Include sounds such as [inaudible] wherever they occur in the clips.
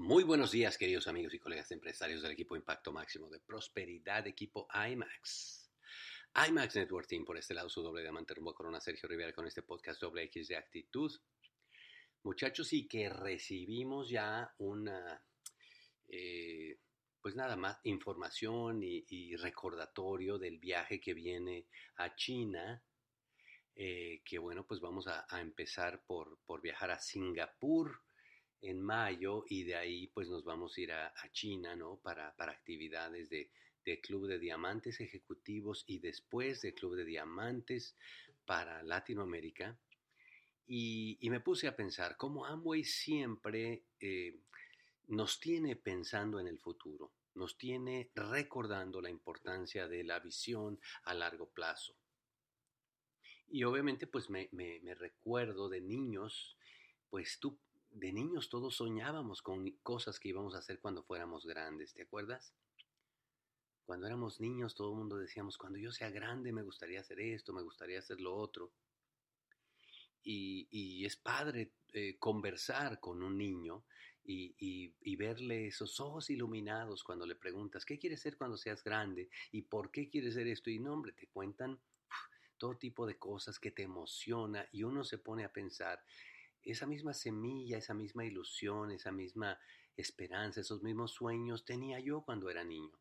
Muy buenos días, queridos amigos y colegas empresarios del equipo Impacto Máximo de Prosperidad, equipo IMAX. IMAX Network Team, por este lado, su doble diamante rumbo Corona, Sergio Rivera, con este podcast doble X de actitud. Muchachos, y que recibimos ya una, eh, pues nada más, información y, recordatorio del viaje que viene a China, eh, que bueno, pues vamos a, empezar por, por viajar a Singapur en mayo y de ahí pues nos vamos a ir a, China, ¿no? Para, para actividades de, Club de Diamantes Ejecutivos y después de Club de Diamantes para Latinoamérica. Y, me puse a pensar cómo Amway siempre eh, nos tiene pensando en el futuro, nos tiene recordando la importancia de la visión a largo plazo. Y obviamente pues me, me recuerdo de niños, pues tú de niños todos soñábamos con cosas que íbamos a hacer cuando fuéramos grandes, ¿te acuerdas? Cuando éramos niños todo el mundo decíamos, cuando yo sea grande me gustaría hacer esto, me gustaría hacer lo otro. Y, es padre eh, conversar con un niño y, verle esos ojos iluminados cuando le preguntas, ¿qué quieres ser cuando seas grande? ¿Y por qué quieres ser esto? Y no, hombre, te cuentan todo tipo de cosas que te emociona y uno se pone a pensar, esa misma semilla, esa misma ilusión, esa misma esperanza, esos mismos sueños tenía yo cuando era niño.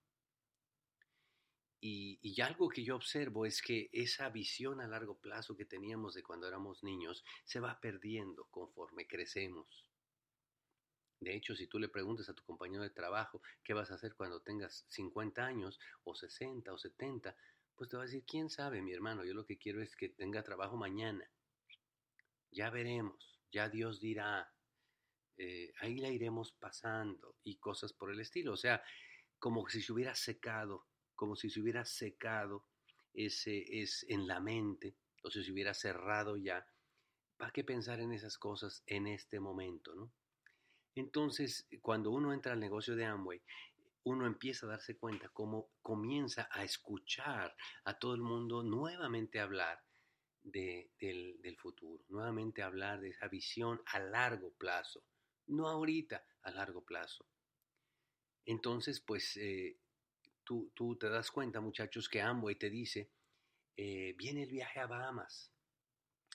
Y, algo que yo observo es que esa visión a largo plazo que teníamos de cuando éramos niños se va perdiendo conforme crecemos. De hecho, si tú le preguntas a tu compañero de trabajo qué vas a hacer cuando tengas 50 años o 60 o 70, pues te va a decir, ¿quién sabe, mi hermano? Yo lo que quiero es que tenga trabajo mañana. Ya veremos ya Dios dirá, eh, ahí la iremos pasando y cosas por el estilo. O sea, como si se hubiera secado, como si se hubiera secado ese es en la mente, o si se hubiera cerrado ya. ¿Para qué pensar en esas cosas en este momento, no? Entonces, cuando uno entra al negocio de Amway, uno empieza a darse cuenta cómo comienza a escuchar a todo el mundo nuevamente hablar futuro, nuevamente hablar de esa visión a largo plazo, no ahorita, a largo plazo. Entonces, pues eh, tú, tú, te das cuenta, muchachos, que Amway te dice, eh, viene el viaje a Bahamas.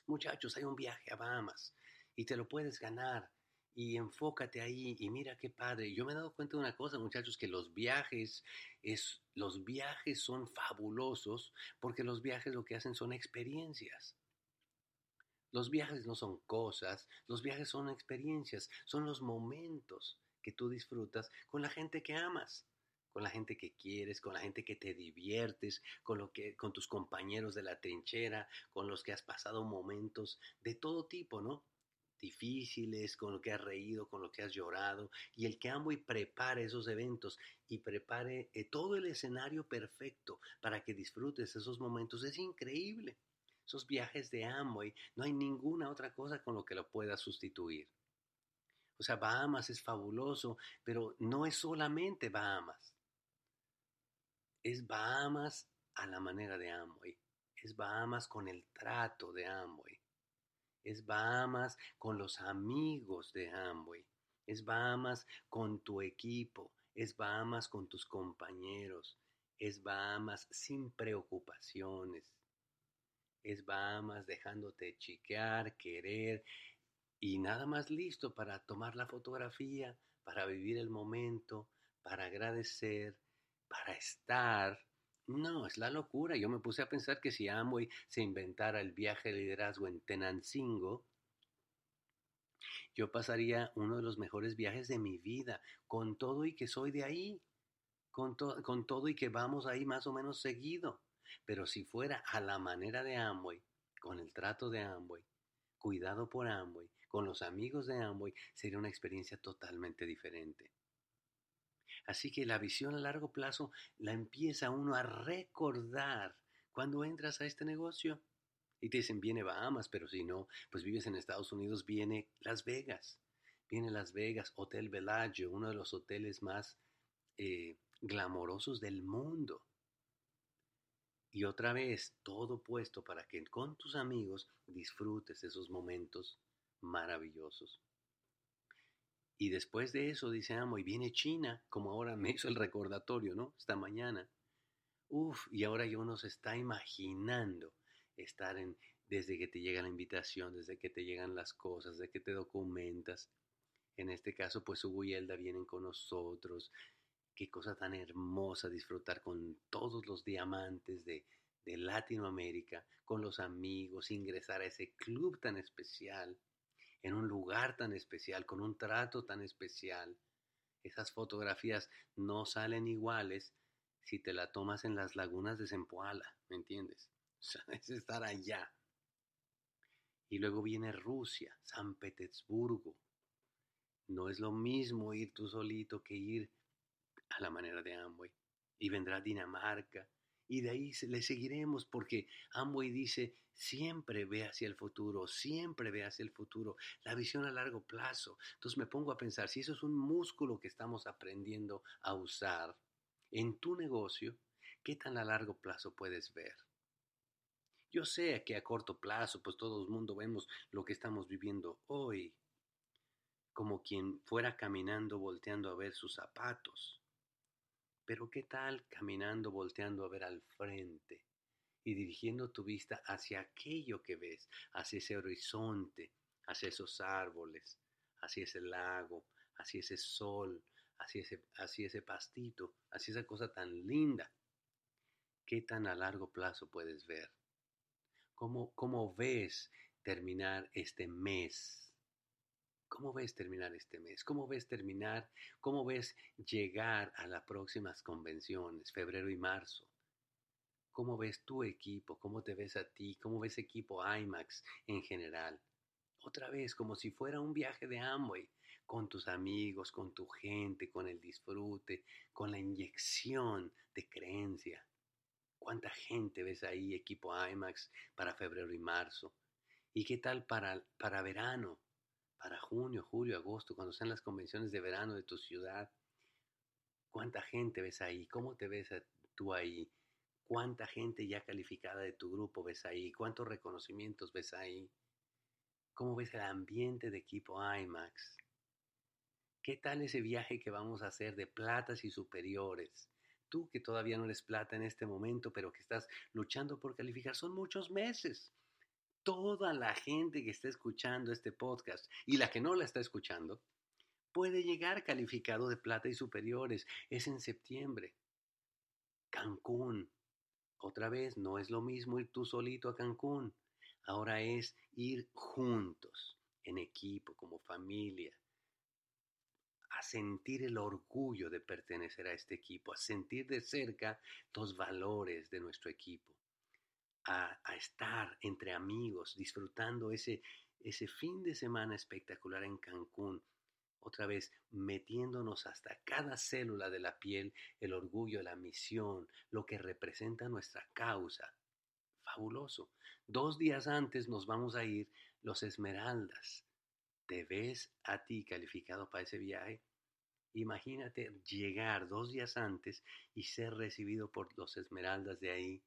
Muchachos, hay un viaje a Bahamas y te lo puedes ganar y enfócate ahí y mira qué padre. Yo me he dado cuenta de una cosa, muchachos, que los viajes es los viajes son fabulosos porque los viajes lo que hacen son experiencias. Los viajes no son cosas, los viajes son experiencias, son los momentos que tú disfrutas con la gente que amas, con la gente que quieres, con la gente que te diviertes, con lo que con tus compañeros de la trinchera, con los que has pasado momentos de todo tipo, ¿no? difíciles, con lo que has reído, con lo que has llorado, y el que y prepare esos eventos y prepare eh, todo el escenario perfecto para que disfrutes esos momentos es increíble. Esos viajes de Amway, no hay ninguna otra cosa con lo que lo pueda sustituir. O sea, Bahamas es fabuloso, pero no es solamente Bahamas. Es Bahamas a la manera de Amway. Es Bahamas con el trato de Amway es Bahamas con los amigos de Amway, es Bahamas con tu equipo, es Bahamas con tus compañeros, es Bahamas sin preocupaciones, es Bahamas dejándote chiquear, querer y nada más listo para tomar la fotografía, para vivir el momento, para agradecer, para estar no, es la locura. Yo me puse a pensar que si Amway se inventara el viaje de liderazgo en Tenancingo, yo pasaría uno de los mejores viajes de mi vida, con todo y que soy de ahí, con, con todo y que vamos ahí más o menos seguido. Pero si fuera a la manera de Amway, con el trato de Amway, cuidado por Amway, con los amigos de Amway, sería una experiencia totalmente diferente. Así que la visión a largo plazo la empieza uno a recordar cuando entras a este negocio. Y te dicen, viene Bahamas, pero si no, pues vives en Estados Unidos, viene Las Vegas. Viene Las Vegas, Hotel Bellagio, uno de los hoteles más eh, glamorosos del mundo. Y otra vez, todo puesto para que con tus amigos disfrutes esos momentos maravillosos. Y después de eso, dice y viene China, como ahora me hizo el recordatorio, ¿no? Esta mañana. Uf, y ahora ya uno se está imaginando estar en, desde que te llega la invitación, desde que te llegan las cosas, desde que te documentas. En este caso, pues Hugo y vienen con nosotros. Qué cosa tan hermosa disfrutar con todos los diamantes de, Latinoamérica, con los amigos, ingresar a ese club tan especial, en un lugar tan especial, con un trato tan especial. Esas fotografías no salen iguales si te la tomas en las lagunas de Zempoala, ¿me entiendes? [laughs] O sea, es estar allá. Y luego viene Rusia, San Petersburgo. No es lo mismo ir tú solito que ir a la manera de Amway. Y vendrá Dinamarca. Y de ahí le seguiremos porque Amway dice, siempre ve hacia el futuro, siempre ve hacia el futuro, la visión a largo plazo. Entonces me pongo a pensar, si eso es un músculo que estamos aprendiendo a usar en tu negocio, ¿qué tan a largo plazo puedes ver? Yo sé que a corto plazo, pues todo el mundo vemos lo que estamos viviendo hoy, como quien fuera caminando volteando a ver sus zapatos. Pero ¿qué tal caminando volteando a ver al frente y dirigiendo tu vista hacia aquello que ves, hacia ese horizonte, hacia esos árboles, hacia ese lago, hacia ese sol, hacia ese, hacia ese pastito, hacia esa cosa tan linda? ¿Qué tan a largo plazo puedes ver? ¿Cómo, ves terminar este mes? ¿Cómo ves terminar este mes? ¿Cómo ves terminar? ¿Cómo ves llegar a las próximas convenciones, febrero y marzo? ¿Cómo ves tu equipo? ¿Cómo te ves a ti? ¿Cómo ves equipo IMAX en general? Otra vez, como si fuera un viaje de Amway, con tus amigos, con tu gente, con el disfrute, con la inyección de creencia. ¿Cuánta gente ves ahí, equipo IMAX, para febrero y marzo? ¿Y qué tal para, para verano? Para junio, julio, agosto, cuando sean las convenciones de verano de tu ciudad. ¿Cuánta gente ves ahí? ¿Cómo te ves tú ahí? ¿Cuánta gente ya calificada de tu grupo ves ahí? ¿Cuántos reconocimientos ves ahí? ¿Cómo ves el ambiente de equipo IMAX? ¿Qué tal ese viaje que vamos a hacer de platas y superiores? tú que todavía no eres plata en este momento, pero que estás luchando por calificar, son muchos meses. Toda la gente que está escuchando este podcast y la que no la está escuchando, puede llegar calificado de plata y superiores. Es en septiembre. Cancún. Otra vez, no es lo mismo ir tú solito a Cancún. Ahora es ir juntos, en equipo, como familia, a sentir el orgullo de pertenecer a este equipo, a sentir de cerca los valores de nuestro equipo, a, estar entre amigos, disfrutando ese, ese fin de semana espectacular en Cancún, otra vez metiéndonos hasta cada célula de la piel el orgullo, la misión, lo que representa nuestra causa. Fabuloso. Dos días antes nos vamos a ir los Esmeraldas, ¿Te ves a ti calificado para ese viaje? Imagínate llegar dos días antes y ser recibido por los esmeraldas de ahí,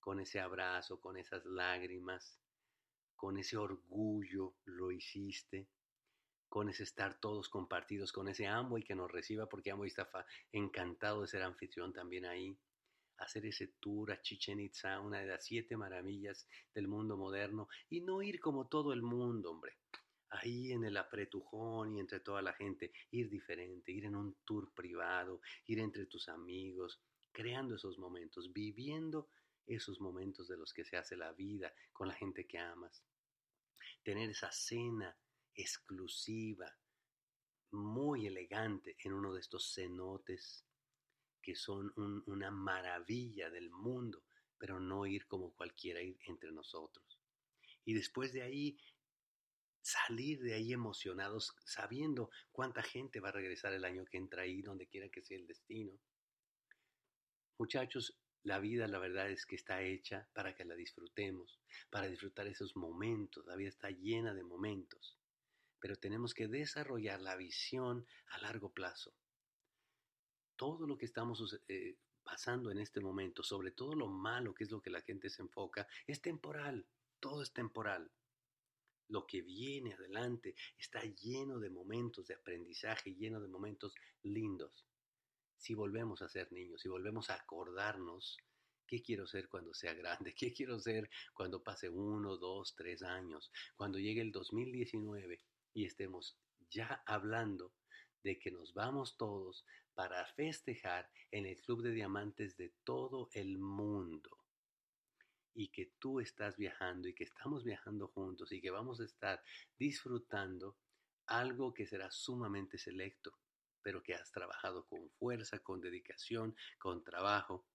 con ese abrazo, con esas lágrimas, con ese orgullo, lo hiciste, con ese estar todos compartidos, con ese Amway que nos reciba, porque Amway está encantado de ser anfitrión también ahí hacer ese tour a Chichen Itza, una de las siete maravillas del mundo moderno, y no ir como todo el mundo, hombre ahí en el apretujón y entre toda la gente, ir diferente, ir en un tour privado, ir entre tus amigos, creando esos momentos, viviendo esos momentos de los que se hace la vida con la gente que amas. Tener esa cena exclusiva, muy elegante en uno de estos cenotes que son una maravilla del mundo, pero no ir como cualquiera, ir entre nosotros. Y después de ahí salir de ahí emocionados, sabiendo cuánta gente va a regresar el año que entra ahí, donde quiera que sea el destino. Muchachos, la vida la verdad es que está hecha para que la disfrutemos, para disfrutar esos momentos. La vida está llena de momentos, pero tenemos que desarrollar la visión a largo plazo. Todo lo que estamos eh, pasando en este momento, sobre todo lo malo, que es lo que la gente se enfoca, es temporal, todo es temporal. lo que viene adelante está lleno de momentos de aprendizaje, lleno de momentos lindos. Si volvemos a ser niños, si volvemos a acordarnos ¿Qué quiero ser cuando sea grande? [laughs] ¿Qué quiero ser cuando pase uno, dos, tres años? Cuando llegue el 2019 y estemos ya hablando de que nos vamos todos para festejar en el Club de Diamantes de todo el mundo. Y que tú estás viajando y que estamos viajando juntos y que vamos a estar disfrutando algo que será sumamente selecto, pero que has trabajado con fuerza, con dedicación, con trabajo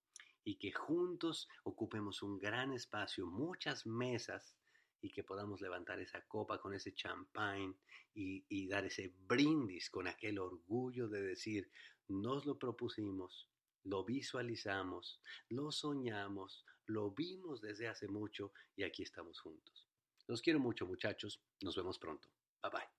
y que juntos ocupemos un gran espacio, muchas mesas y que podamos levantar esa copa con ese champán y, dar ese brindis con aquel orgullo de decir, nos lo propusimos, lo visualizamos, lo soñamos, lo vimos desde hace mucho y aquí estamos juntos. Los quiero mucho muchachos, nos vemos pronto. Bye bye.